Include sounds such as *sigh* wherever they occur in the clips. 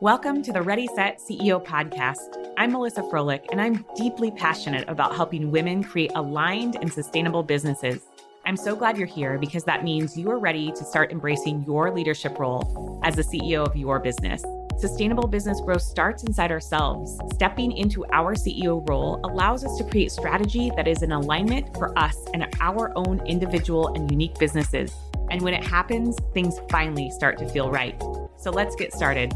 Welcome to the Ready Set CEO podcast. I'm Melissa Froehlich, and I'm deeply passionate about helping women create aligned and sustainable businesses. I'm so glad you're here because that means you are ready to start embracing your leadership role as the CEO of your business. Sustainable business growth starts inside ourselves. Stepping into our CEO role allows us to create strategy that is in alignment for us and our own individual and unique businesses. And when it happens, things finally start to feel right. So let's get started.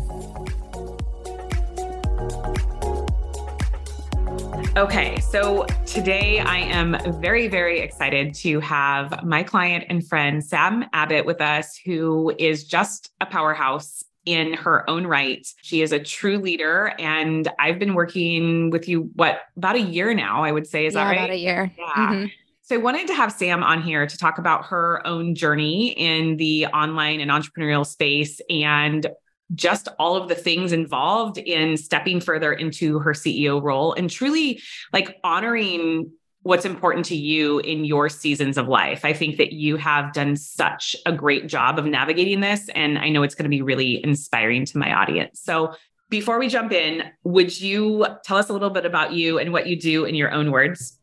Okay, so today I am very, very excited to have my client and friend, Sam Abbott, with us, who is just a powerhouse in her own right. She is a true leader. And I've been working with you, what, about a year now, I would say. Is yeah, that right? About a year. Yeah. Mm-hmm. So I wanted to have Sam on here to talk about her own journey in the online and entrepreneurial space and just all of the things involved in stepping further into her CEO role and truly like honoring what's important to you in your seasons of life. I think that you have done such a great job of navigating this. And I know it's going to be really inspiring to my audience. So before we jump in, would you tell us a little bit about you and what you do in your own words?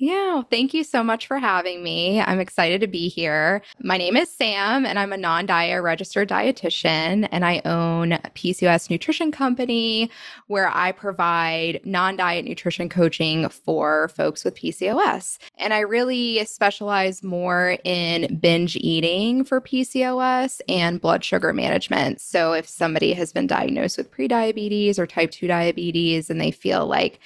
Yeah, thank you so much for having me. I'm excited to be here. My name is Sam, and I'm a non diet registered dietitian, and I own a PCOS nutrition company where I provide non diet nutrition coaching for folks with PCOS. And I really specialize more in binge eating for PCOS and blood sugar management. So if somebody has been diagnosed with prediabetes or type 2 diabetes and they feel like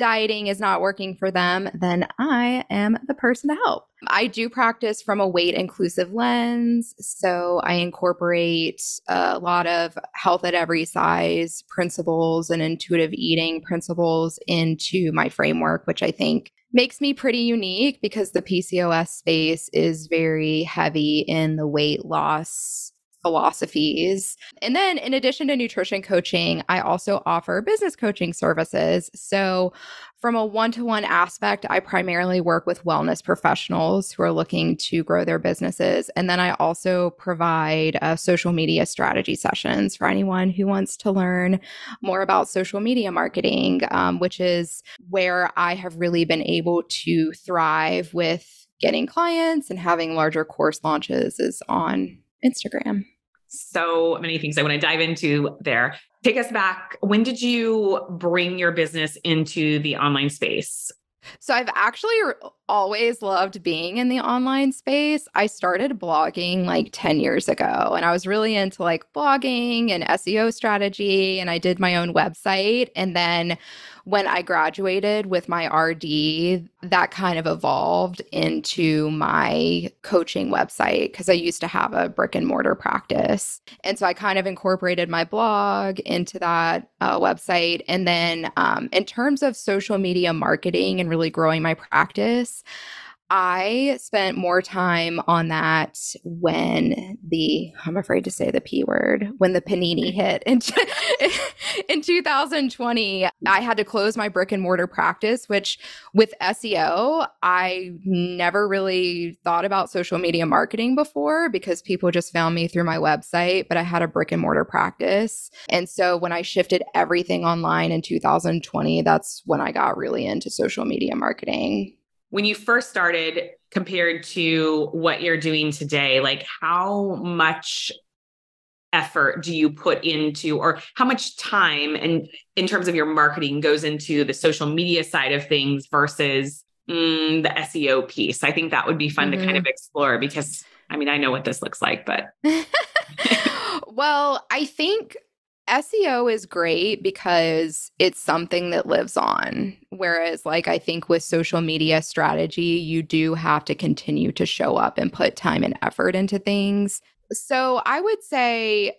dieting is not working for them, then I am the person to help. I do practice from a weight inclusive lens. So I incorporate a lot of health at every size principles and intuitive eating principles into my framework, which I think makes me pretty unique because the PCOS space is very heavy in the weight loss philosophies. And then, in addition to nutrition coaching, I also offer business coaching services. So, from a one to one aspect, I primarily work with wellness professionals who are looking to grow their businesses. And then I also provide uh, social media strategy sessions for anyone who wants to learn more about social media marketing, um, which is where I have really been able to thrive with getting clients and having larger course launches is on Instagram. So many things I want to dive into there. Take us back. When did you bring your business into the online space? So I've actually always loved being in the online space. I started blogging like 10 years ago and I was really into like blogging and SEO strategy and I did my own website and then when I graduated with my RD, that kind of evolved into my coaching website because I used to have a brick and mortar practice. And so I kind of incorporated my blog into that uh, website. And then, um, in terms of social media marketing and really growing my practice, I spent more time on that when the I'm afraid to say the p word when the panini hit in, *laughs* in 2020 I had to close my brick and mortar practice which with SEO I never really thought about social media marketing before because people just found me through my website but I had a brick and mortar practice. And so when I shifted everything online in 2020 that's when I got really into social media marketing when you first started compared to what you're doing today like how much effort do you put into or how much time and in terms of your marketing goes into the social media side of things versus mm, the SEO piece I think that would be fun mm-hmm. to kind of mm-hmm. explore because I mean I know what this looks like but *laughs* well I think SEO is great because it's something that lives on. Whereas, like, I think with social media strategy, you do have to continue to show up and put time and effort into things. So, I would say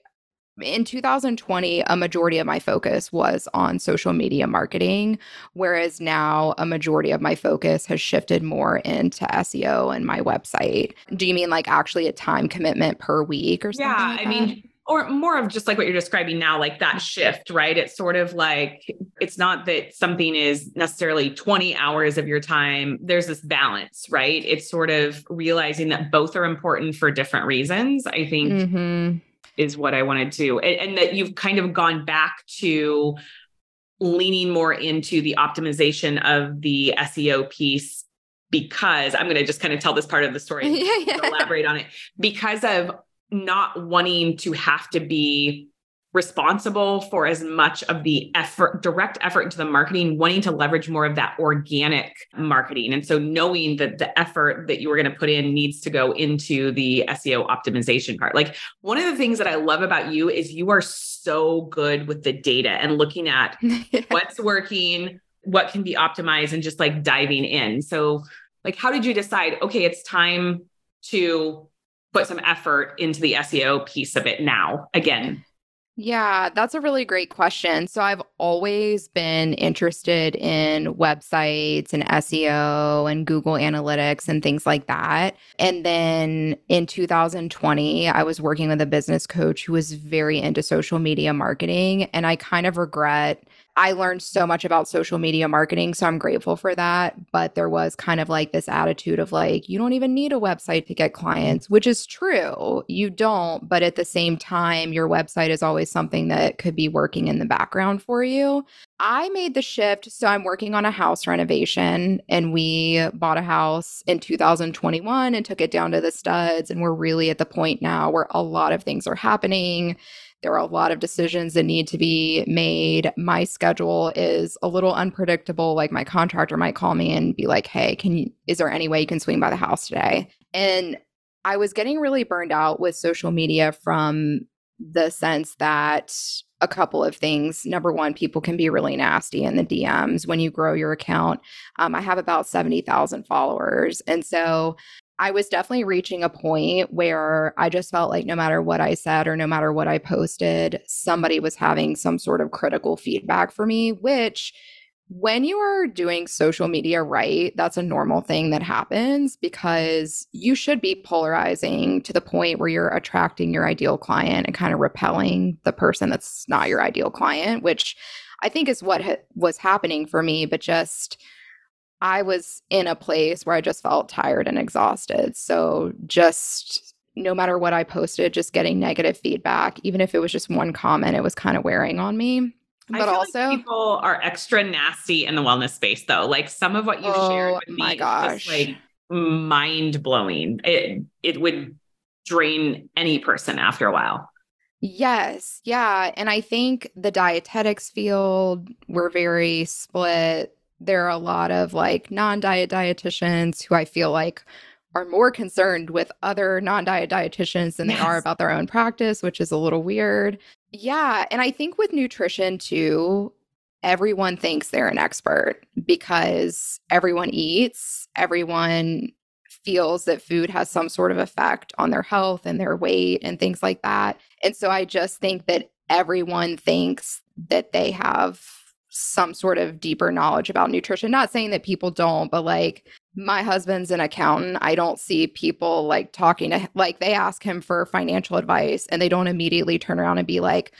in 2020, a majority of my focus was on social media marketing, whereas now a majority of my focus has shifted more into SEO and my website. Do you mean like actually a time commitment per week or something? Yeah, like I mean, or more of just like what you're describing now, like that shift, right? It's sort of like it's not that something is necessarily 20 hours of your time. There's this balance, right? It's sort of realizing that both are important for different reasons, I think mm-hmm. is what I wanted to, and, and that you've kind of gone back to leaning more into the optimization of the SEO piece because I'm going to just kind of tell this part of the story *laughs* yeah, yeah. elaborate on it because of not wanting to have to be responsible for as much of the effort, direct effort into the marketing, wanting to leverage more of that organic marketing. And so knowing that the effort that you were going to put in needs to go into the SEO optimization part. Like one of the things that I love about you is you are so good with the data and looking at *laughs* what's working, what can be optimized and just like diving in. So like how did you decide okay, it's time to put some effort into the SEO piece of it now again? Yeah, that's a really great question. So I've always been interested in websites and SEO and Google Analytics and things like that. And then in 2020, I was working with a business coach who was very into social media marketing. And I kind of regret I learned so much about social media marketing. So I'm grateful for that. But there was kind of like this attitude of like, you don't even need a website to get clients, which is true. You don't. But at the same time, your website is always something that could be working in the background for you. I made the shift. So I'm working on a house renovation and we bought a house in 2021 and took it down to the studs. And we're really at the point now where a lot of things are happening there are a lot of decisions that need to be made. My schedule is a little unpredictable. Like my contractor might call me and be like, "Hey, can you is there any way you can swing by the house today?" And I was getting really burned out with social media from the sense that a couple of things. Number one, people can be really nasty in the DMs when you grow your account. Um, I have about 70,000 followers. And so I was definitely reaching a point where I just felt like no matter what I said or no matter what I posted, somebody was having some sort of critical feedback for me, which when you are doing social media right, that's a normal thing that happens because you should be polarizing to the point where you're attracting your ideal client and kind of repelling the person that's not your ideal client, which I think is what ha- was happening for me, but just I was in a place where I just felt tired and exhausted. So just no matter what I posted, just getting negative feedback, even if it was just one comment, it was kind of wearing on me. But also, like people are extra nasty in the wellness space, though. Like some of what you oh, shared with my gosh, like mind blowing. It it would drain any person after a while. Yes, yeah, and I think the dietetics field we're very split there are a lot of like non-diet dietitians who I feel like are more concerned with other non-diet dietitians than yes. they are about their own practice, which is a little weird. Yeah, and I think with nutrition too, everyone thinks they're an expert because everyone eats, everyone feels that food has some sort of effect on their health and their weight and things like that. And so I just think that everyone thinks that they have some sort of deeper knowledge about nutrition. Not saying that people don't, but like my husband's an accountant. I don't see people like talking to like they ask him for financial advice and they don't immediately turn around and be like,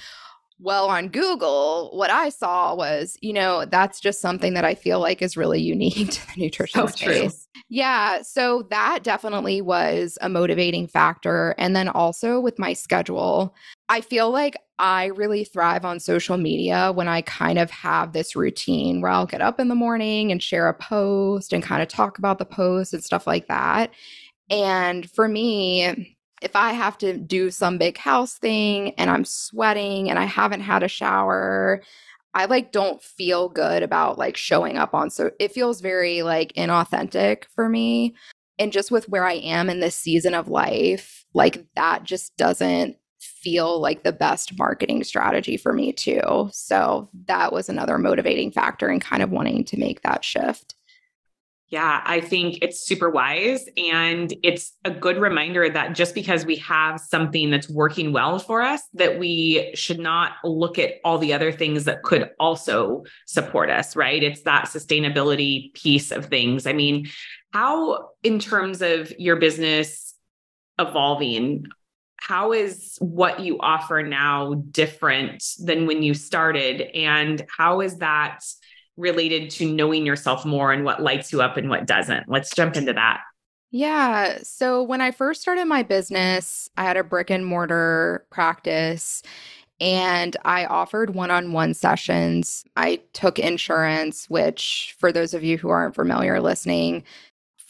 well, on Google, what I saw was, you know, that's just something that I feel like is really unique *laughs* to the nutrition so space. True. Yeah. So that definitely was a motivating factor. And then also with my schedule, I feel like I really thrive on social media when I kind of have this routine where I'll get up in the morning and share a post and kind of talk about the post and stuff like that. And for me, if I have to do some big house thing and I'm sweating and I haven't had a shower, I like don't feel good about like showing up on so it feels very like inauthentic for me. And just with where I am in this season of life, like that just doesn't feel like the best marketing strategy for me too. So that was another motivating factor in kind of wanting to make that shift. Yeah, I think it's super wise. And it's a good reminder that just because we have something that's working well for us, that we should not look at all the other things that could also support us, right? It's that sustainability piece of things. I mean, how, in terms of your business evolving, how is what you offer now different than when you started? And how is that related to knowing yourself more and what lights you up and what doesn't? Let's jump into that. Yeah. So when I first started my business, I had a brick and mortar practice and I offered one on one sessions. I took insurance, which, for those of you who aren't familiar listening,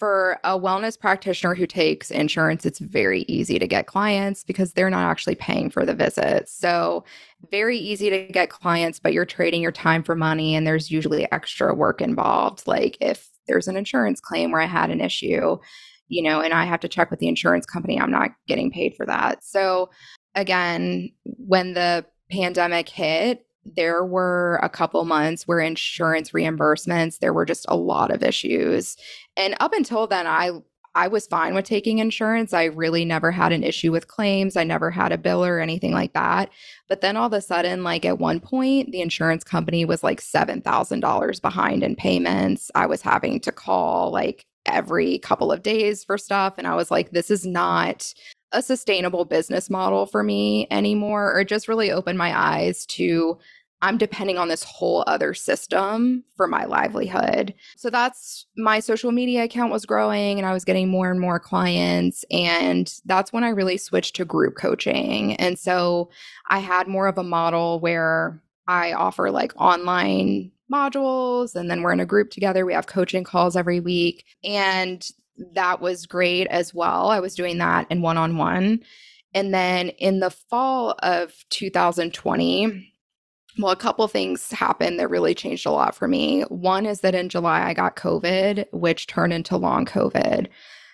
for a wellness practitioner who takes insurance, it's very easy to get clients because they're not actually paying for the visit. So, very easy to get clients, but you're trading your time for money, and there's usually extra work involved. Like if there's an insurance claim where I had an issue, you know, and I have to check with the insurance company, I'm not getting paid for that. So, again, when the pandemic hit, there were a couple months where insurance reimbursements there were just a lot of issues. And up until then i i was fine with taking insurance. I really never had an issue with claims. I never had a bill or anything like that. But then all of a sudden like at one point the insurance company was like $7000 behind in payments. I was having to call like every couple of days for stuff. And i was like this is not a sustainable business model for me anymore, or just really opened my eyes to I'm depending on this whole other system for my livelihood. So that's my social media account was growing and I was getting more and more clients. And that's when I really switched to group coaching. And so I had more of a model where I offer like online modules and then we're in a group together. We have coaching calls every week. And that was great as well. I was doing that in one on one. And then in the fall of 2020, well, a couple things happened that really changed a lot for me. One is that in July, I got COVID, which turned into long COVID.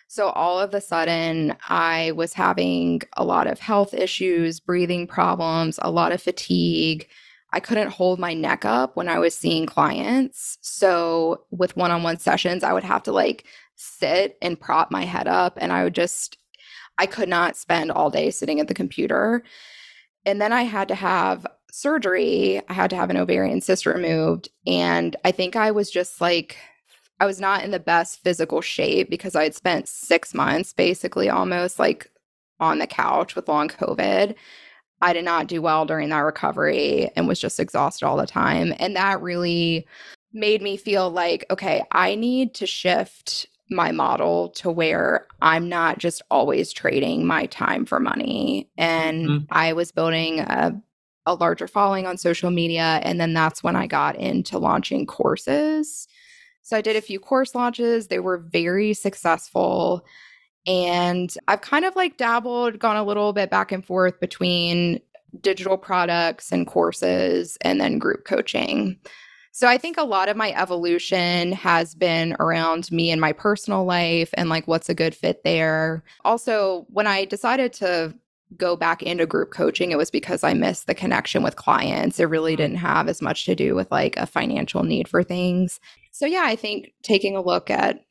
So all of a sudden, I was having a lot of health issues, breathing problems, a lot of fatigue. I couldn't hold my neck up when I was seeing clients. So with one on one sessions, I would have to like sit and prop my head up and I would just I could not spend all day sitting at the computer. And then I had to have surgery. I had to have an ovarian cyst removed and I think I was just like I was not in the best physical shape because I had spent 6 months basically almost like on the couch with long covid. I did not do well during that recovery and was just exhausted all the time and that really made me feel like okay, I need to shift my model to where I'm not just always trading my time for money. And mm-hmm. I was building a, a larger following on social media. And then that's when I got into launching courses. So I did a few course launches, they were very successful. And I've kind of like dabbled, gone a little bit back and forth between digital products and courses and then group coaching. So I think a lot of my evolution has been around me and my personal life and like what's a good fit there. Also, when I decided to go back into group coaching, it was because I missed the connection with clients. It really mm-hmm. didn't have as much to do with like a financial need for things. So, yeah, I think taking a look at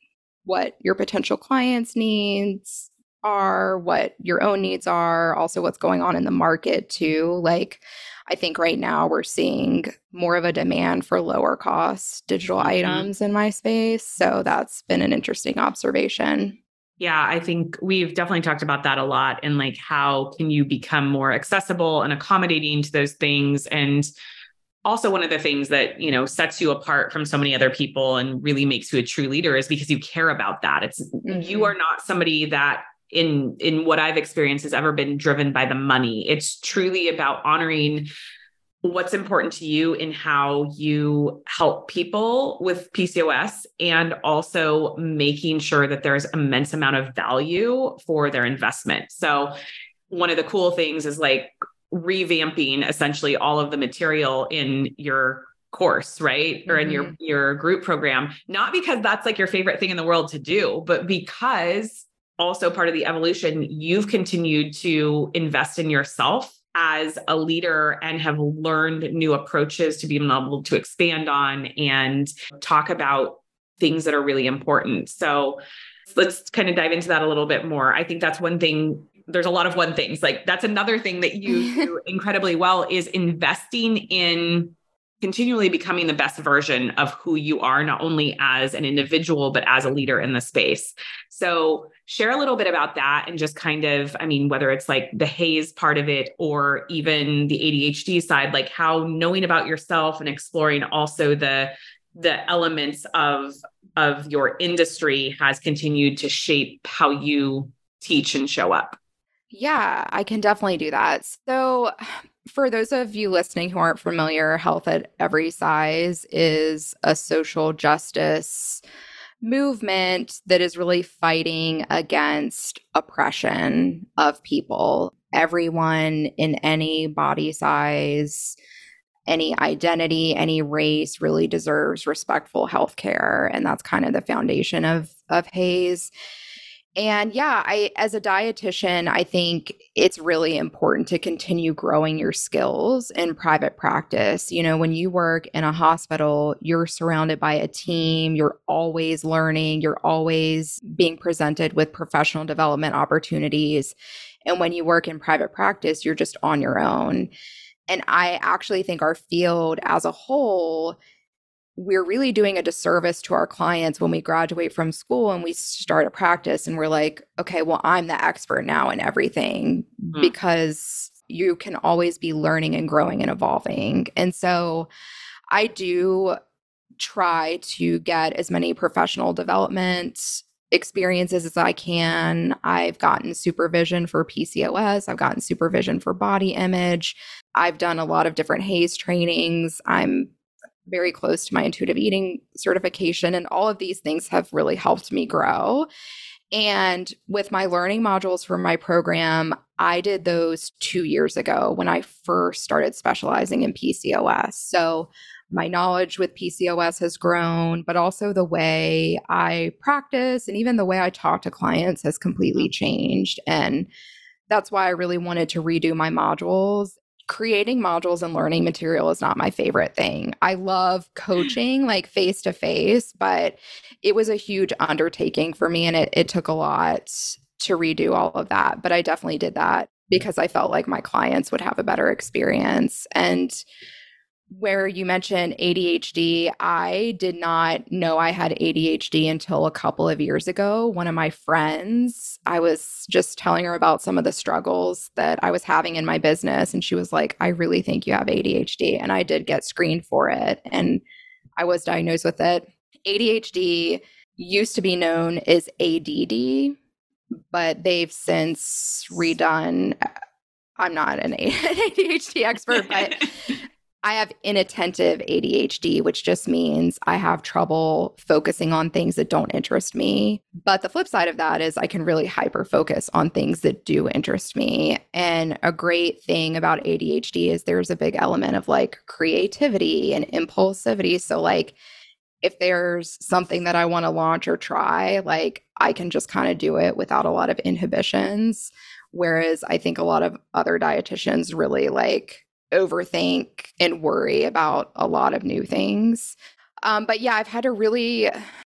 what your potential clients' needs are, what your own needs are, also what's going on in the market too. Like, I think right now we're seeing more of a demand for lower cost digital mm-hmm. items in my space. So that's been an interesting observation. Yeah, I think we've definitely talked about that a lot and like how can you become more accessible and accommodating to those things and also one of the things that you know sets you apart from so many other people and really makes you a true leader is because you care about that it's mm-hmm. you are not somebody that in in what I've experienced has ever been driven by the money. It's truly about honoring what's important to you in how you help people with PCOS and also making sure that there's immense amount of value for their investment. So one of the cool things is like revamping essentially all of the material in your course right or in your mm-hmm. your group program not because that's like your favorite thing in the world to do but because also part of the evolution, you've continued to invest in yourself as a leader and have learned new approaches to be able to expand on and talk about things that are really important. So let's kind of dive into that a little bit more. I think that's one thing. There's a lot of one things. Like that's another thing that you *laughs* do incredibly well is investing in continually becoming the best version of who you are, not only as an individual, but as a leader in the space. So, share a little bit about that and just kind of, I mean, whether it's like the HAES part of it or even the ADHD side, like how knowing about yourself and exploring also the the elements of of your industry has continued to shape how you teach and show up. Yeah, I can definitely do that. So, *sighs* for those of you listening who aren't familiar, Health at Every Size is a social justice movement that is really fighting against oppression of people. Everyone in any body size, any identity, any race really deserves respectful health care. And that's kind of the foundation of, of HAES. And yeah, I as a dietitian, I think it's really important to continue growing your skills in private practice. You know, when you work in a hospital, you're surrounded by a team, you're always learning, you're always being presented with professional development opportunities. And when you work in private practice, you're just on your own. And I actually think our field as a whole we're really doing a disservice to our clients when we graduate from school and we start a practice and we're like, okay, well, I'm the expert now in everything mm-hmm. because you can always be learning and growing and evolving. And so I do try to get as many professional development experiences as I can. I've gotten supervision for PCOS, I've gotten supervision for body image. I've done a lot of different HAES trainings. I'm very close to my intuitive eating certification. And all of these things have really helped me grow. And with my learning modules for my program, I did those two years ago when I first started specializing in PCOS. So my knowledge with PCOS has grown, but also the way I practice and even the way I talk to clients has completely mm-hmm. changed. And that's why I really wanted to redo my modules creating modules and learning material is not my favorite thing. I love *laughs* coaching like face to face, but it was a huge undertaking for me and it, it took a lot to redo all of that. But I definitely did that because I felt like my clients would have a better experience. And where you mentioned ADHD, I did not know I had ADHD until a couple of years ago. One of my friends, I was just telling her about some of the struggles that I was having in my business. And she was like, I really think you have ADHD. And I did get screened for it. And I was diagnosed with it. ADHD used to be known as ADD, but they've since redone. I'm not an ADHD *laughs* expert, but *laughs* I have inattentive ADHD, which just means I have trouble focusing on things that don't interest me. But the flip side of that is I can really hyper focus on things that do interest me. And a great thing about ADHD is there's a big element of like creativity and impulsivity. So, like, if there's something that I want to launch or try, like I can just kind of do it without a lot of inhibitions. Whereas I think a lot of other dietitians really like overthink and worry about a lot of new things. Um, but yeah, I've had to really,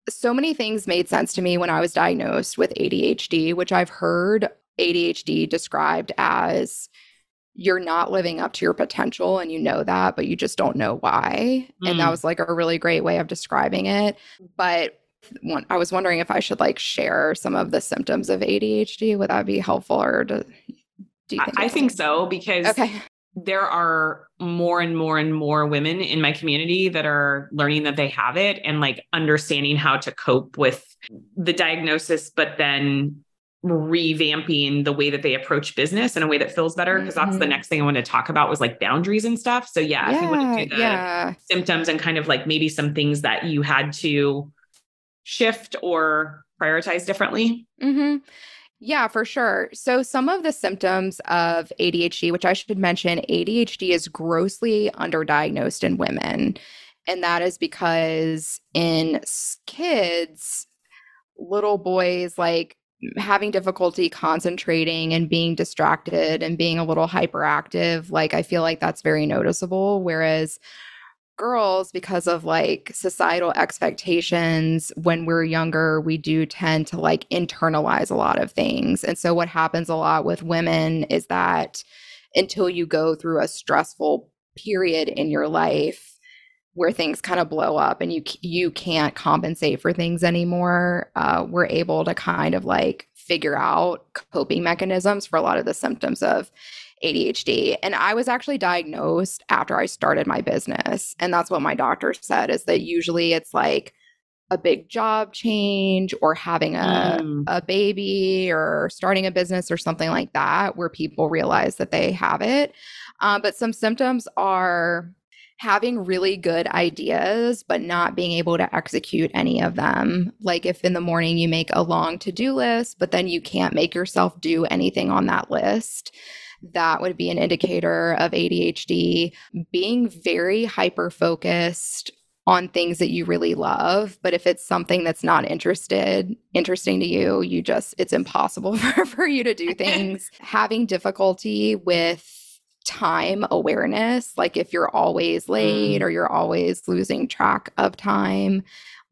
so many things made sense to me when I was diagnosed with ADHD, which I've heard ADHD described as you're not living up to your potential and you know that, but you just don't know why. Mm. And that mm. was like a really great way of describing it. But I was wondering if I should like share some of the symptoms of ADHD. Would that be helpful or do, do you think? I, I think so because okay there are more and more and more women in my community that are learning that they have it and like understanding how to cope with the diagnosis, but then revamping the way that they approach business in a way that feels better because mm-hmm. that's the mm-hmm. next thing I want to talk about was like boundaries and stuff. So yeah, yeah if you want to do the yeah. symptoms and kind of like maybe some things that you had to shift or prioritize differently. Mm-hmm. Yeah, for sure. So, some of the symptoms of ADHD, which I should mention, ADHD is grossly underdiagnosed in women. And that is because in kids, little boys like having difficulty concentrating and being distracted and being a little hyperactive, like I feel like that's very noticeable. Whereas girls because of like societal expectations. When we're younger we do tend to like internalize a lot of things. And so what happens a lot with women is that until you go through a stressful period in your life where things kind of blow up and you you can't compensate for things anymore uh, we're able to kind of like figure out coping mechanisms for a lot of the symptoms of ADHD. And I was actually diagnosed after I started my business. And that's what my doctor said is that usually it's like a big job change or having a, mm. a baby or starting a business or something like that where people realize that they have it. Uh, but some symptoms are having really good ideas, but not being able to execute any of them. Like if in the morning you make a long to do list, but then you can't make yourself do anything on that list. That would be an indicator of ADHD. Being very hyper focused on things that you really love but if it's something that's not interested interesting to you you just it's impossible *laughs* for, for you to do *laughs* things having difficulty with time awareness. Like if you're always late mm. or you're always losing track of time,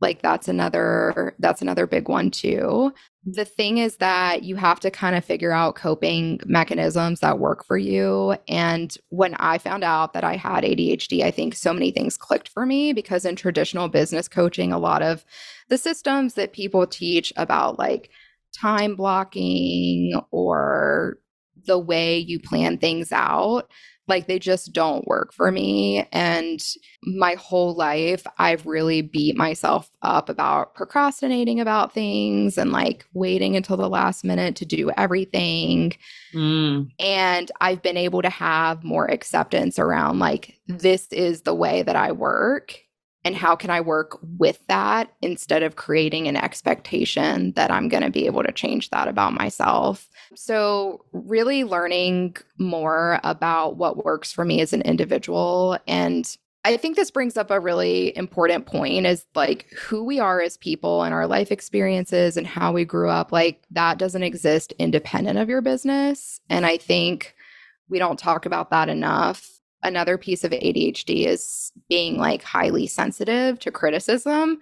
like that's another that's another big one too. The thing is that you have to kind of figure out coping mechanisms that work for you. And when I found out that I had ADHD, I think so many things clicked for me because in traditional business coaching, a lot of the systems that people teach about like time blocking or the way you plan things out like they just don't work for me and my whole life i've really beat myself up about procrastinating about things and like waiting until the last minute to do everything mm. and i've been able to have more acceptance around like this is the way that i work and how can I work with that instead of creating an expectation that I'm going to be able to change that about myself. So, really learning more about what works for me as an individual. And I think this brings up a really important point is like who we are as people and our life experiences and how we grew up. Like, that doesn't exist independent of your business. And I think we don't talk about that enough another piece of ADHD is being like highly sensitive to criticism,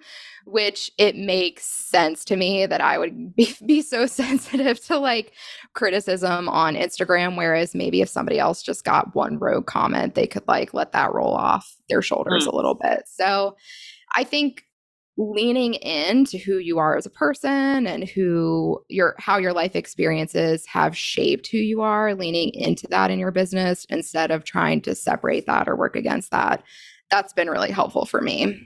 which it makes sense to me that I would be, *laughs* be so *laughs* sensitive to like criticism on Instagram. Whereas maybe if somebody else just got one rogue comment, they could like let that roll off their shoulders mm. a little bit. So I think leaning into who you are as a person and who your how your life experiences have shaped who you are leaning into that in your business instead of trying to separate that or work against that that's been really helpful for me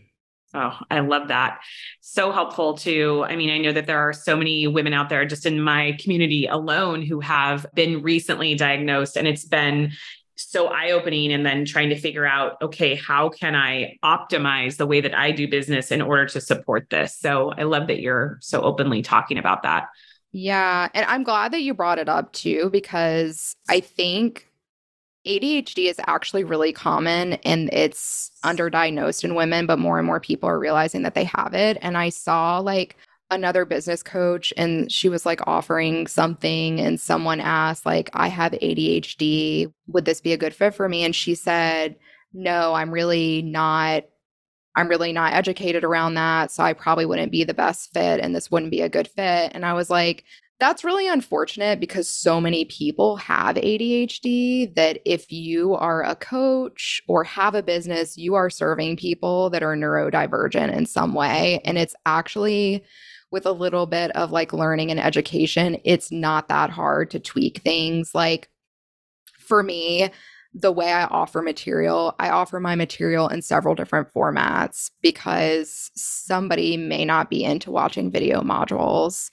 Oh, I love that. So helpful too. I mean, I know that there are so many women out there just in my community alone who have been recently diagnosed, and it's been, so eye opening and then trying to figure out okay how can i optimize the way that i do business in order to support this so i love that you're so openly talking about that yeah and i'm glad that you brought it up too because i think ADHD is actually really common and it's underdiagnosed in women, but more and more people are realizing that they have it. And I saw like another business coach and she was like offering something and someone asked like I have ADHD would this be a good fit for me? And she said no I'm really not I'm really not educated around that so I probably wouldn't be the best fit and this wouldn't be a good fit. And I was like that's really unfortunate because so many people have ADHD that if you are a coach or have a business, you are serving people that are neurodivergent in some way. And it's actually with a little bit of like learning and education, it's not that hard to tweak things. Like for me, the way I offer material, I offer my material in several different formats because somebody may not be into watching video modules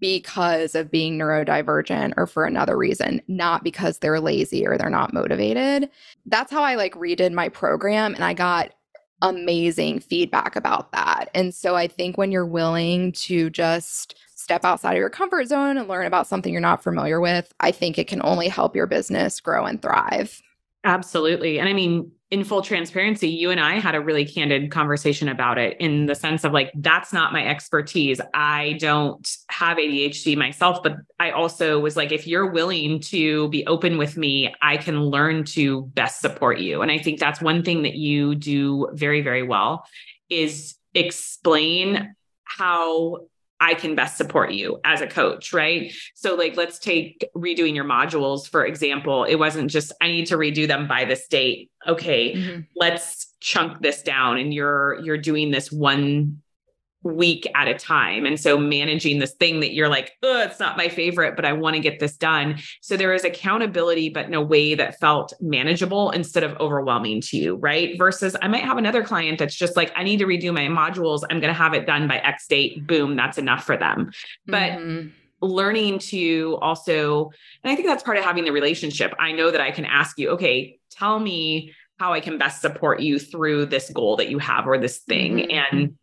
because of being neurodivergent or for another reason, not because they're lazy or they're not motivated. That's how I like redid my program and I got amazing feedback about that. And so I think when you're willing to just step outside of your comfort zone and learn about something you're not familiar with, I think it can only help your business grow and thrive. Absolutely. And I mean, in full transparency, you and I had a really candid conversation about it in the sense of like, that's not my expertise. I don't have ADHD myself, but I also was like, if you're willing to be open with me, I can learn to best support you. And I think that's one thing that you do very, very well is explain how I can best support you as a coach, right? So, like, let's take redoing your modules, for example. It wasn't just, I need to redo them by this date. Okay, mm-hmm. let's chunk this down. And you're you're doing this one week at a time. And so managing this thing that you're like, oh, it's not my favorite, but I want to get this done. So there is accountability, but in a way that felt manageable instead of overwhelming to you, right? Versus I might have another client that's just like, I need to redo my modules. I'm going to have it done by X date. Boom, that's enough for them. But mm-hmm learning to also and i think that's part of having the relationship i know that i can ask you okay tell me how i can best support you through this goal that you have or this thing mm-hmm. and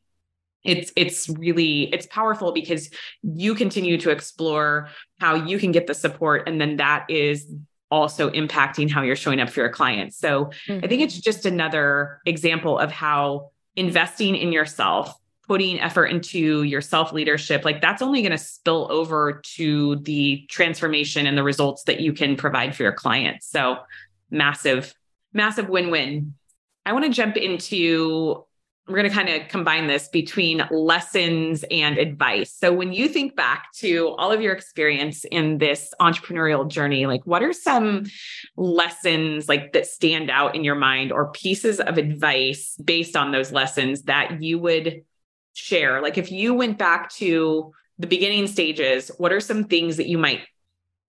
it's it's really it's powerful because you continue to explore how you can get the support and then that is also impacting how you're showing up for your clients. So mm-hmm. i think it's just another example of how investing in yourself putting effort into your self leadership like that's only going to spill over to the transformation and the results that you can provide for your clients. So massive massive win-win. I want to jump into we're going to kind of combine this between lessons and advice. So when you think back to all of your experience in this entrepreneurial journey, like what are some lessons like that stand out in your mind or pieces of advice based on those lessons that you would share? Like if you went back to the beginning stages, what are some things that you might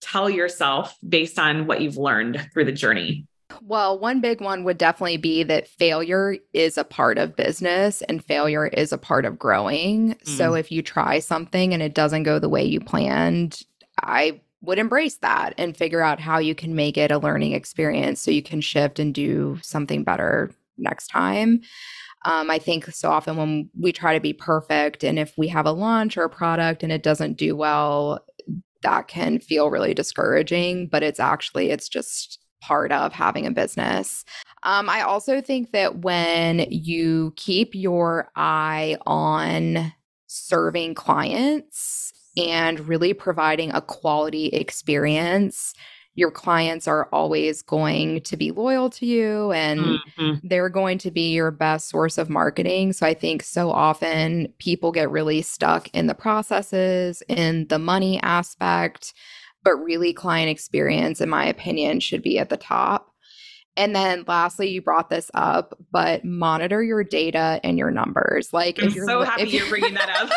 tell yourself based on what you've learned through the journey? Well, one big one would definitely be that failure is a part of business and failure is a part of growing. Mm. So if you try something and it doesn't go the way you planned, I would embrace that and figure out how you can make it a learning experience so you can shift and do something better next time. Um, I think so often when we try to be perfect, and if we have a launch or a product and it doesn't do well, that can feel really discouraging. But it's actually, it's just part of having a business. Um, I also think that when you keep your eye on serving clients and really providing a quality experience, your clients are always going to be loyal to you and mm-hmm. they're going to be your best source of marketing. So I think so often people get really stuck in the processes, in the money aspect but really client experience in my opinion should be at the top. And then lastly you brought this up but monitor your data and your numbers. Like I'm if you're so happy if you're, you're bringing that up.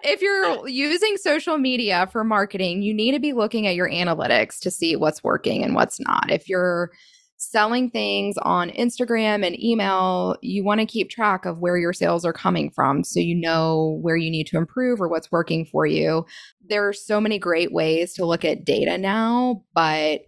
*laughs* if you're using social media for marketing you need to be looking at your analytics to see what's working and what's not. If you're selling things on Instagram and email, you want to keep track of where your sales are coming from so you know where you need to improve or what's working for you. There are so many great ways to look at data now, but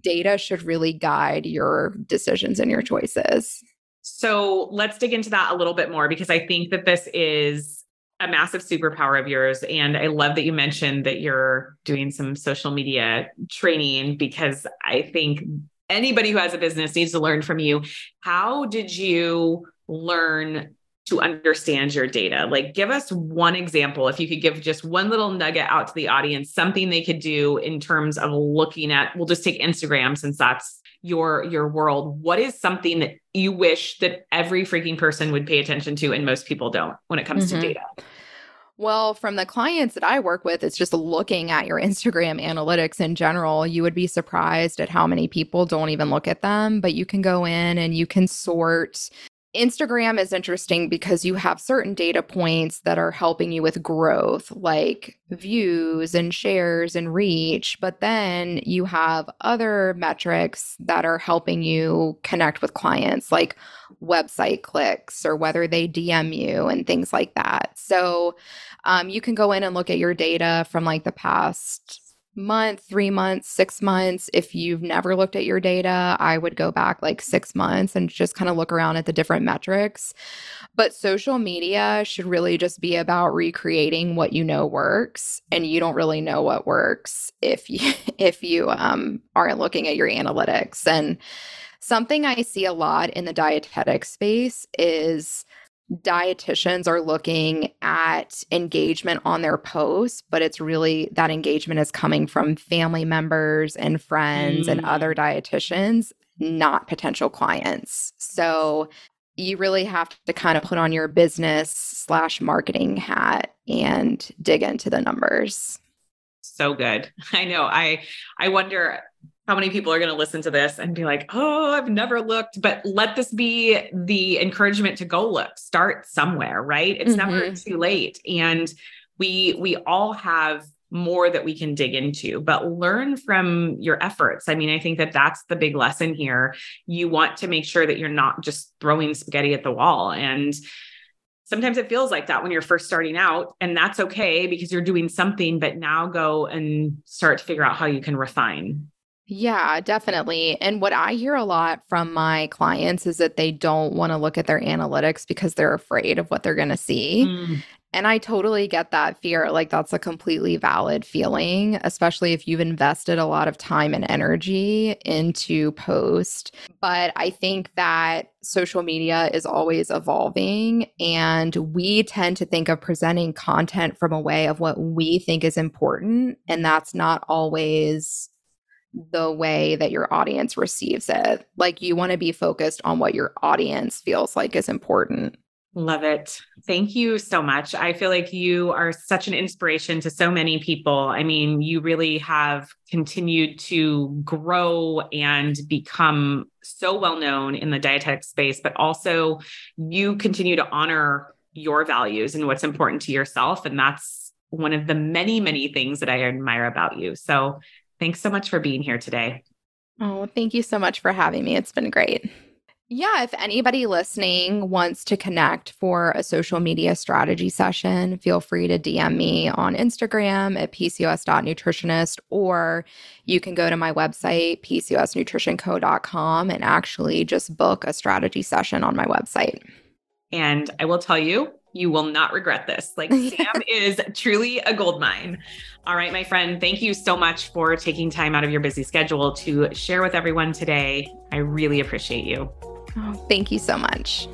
data should really guide your decisions and your choices. So let's dig into that a little bit more because I think that this is a massive superpower of yours. And I love that you mentioned that you're doing some social media training because I think anybody who has a business needs to learn from you. How did you learn to understand your data? Like, give us one example. If you could give just one little nugget out to the audience, something they could do in terms of looking at, we'll just take Instagram since that's your your world what is something that you wish that every freaking person would pay attention to and most people don't when it comes mm-hmm. to data well, from the clients that I work with, it's just looking at your Instagram analytics in general. You would be surprised at how many people don't even look at them, but you can go in and you can sort Instagram is interesting because you have certain data points that are helping you with growth, like views and shares and reach. But then you have other metrics that are helping you connect with clients, like website clicks or whether they DM you and things like that. So um, you can go in and look at your data from like the past month, three months, six months. If you've never looked at your data, I would go back like six months and just kind of look around at the different metrics. But social media should really just be about recreating what you know works, and you don't really know what works if you *laughs* if you um, aren't looking at your analytics. And something I see a lot in the dietetic space is dietitians are looking at engagement on their posts, but it's really that engagement is coming from family members and friends mm. and other dietitians, not potential clients. So you really have to kind of put on your business slash marketing hat and dig into the numbers. So good. *laughs* I know. I I wonder how many people are going to listen to this and be like, "Oh, I've never looked." But let this be the encouragement to go look. Start somewhere, right? It's mm-hmm. never too late. And we we all have more that we can dig into, but learn from your efforts. I mean, I think that that's the big lesson here. You want to make sure that you're not just throwing spaghetti at the wall. And sometimes it feels like that when you're first starting out, and that's okay because you're doing something, but now go and start to figure out how you can refine. Yeah, definitely. And what I hear a lot from my clients is that they don't want to look at their analytics because they're afraid of what they're going to see. Mm. And I totally get that fear. Like, that's a completely valid feeling, especially if you've invested a lot of time and energy into post. But I think that social media is always evolving, and we tend to think of presenting content from a way of what we think is important. And that's not always the way that your audience receives it. Like, you want to be focused on what your audience feels like is important. Love it. Thank you so much. I feel like you are such an inspiration to so many people. I mean, you really have continued to grow and become so well known in the dietetic space, but also you continue to honor your values and what's important to yourself. And that's one of the many, many things that I admire about you. So thanks so much for being here today. Oh, thank you so much for having me. It's been great. Yeah, if anybody listening wants to connect for a social media strategy session, feel free to DM me on Instagram at pcos.nutritionist, or you can go to my website, pcosnutritionco.com, and actually just book a strategy session on my website. And I will tell you, you will not regret this. *laughs* Like Sam is truly a gold mine. All right, my friend, thank you so much for taking time out of your busy schedule to share with everyone today. I really appreciate you. Oh, thank you so much.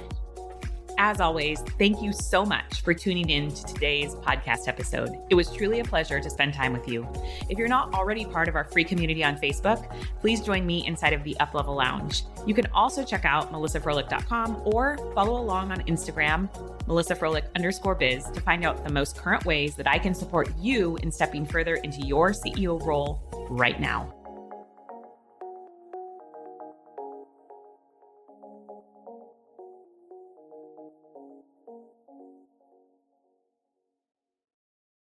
As always, thank you so much for tuning in to today's podcast episode. It was truly a pleasure to spend time with you. If you're not already part of our free community on Facebook, please join me inside of the Uplevel Lounge. You can also check out melissafroehlich.com or follow along on Instagram, melissafroehlich underscore biz, to find out the most current ways that I can support you in stepping further into your CEO role right now.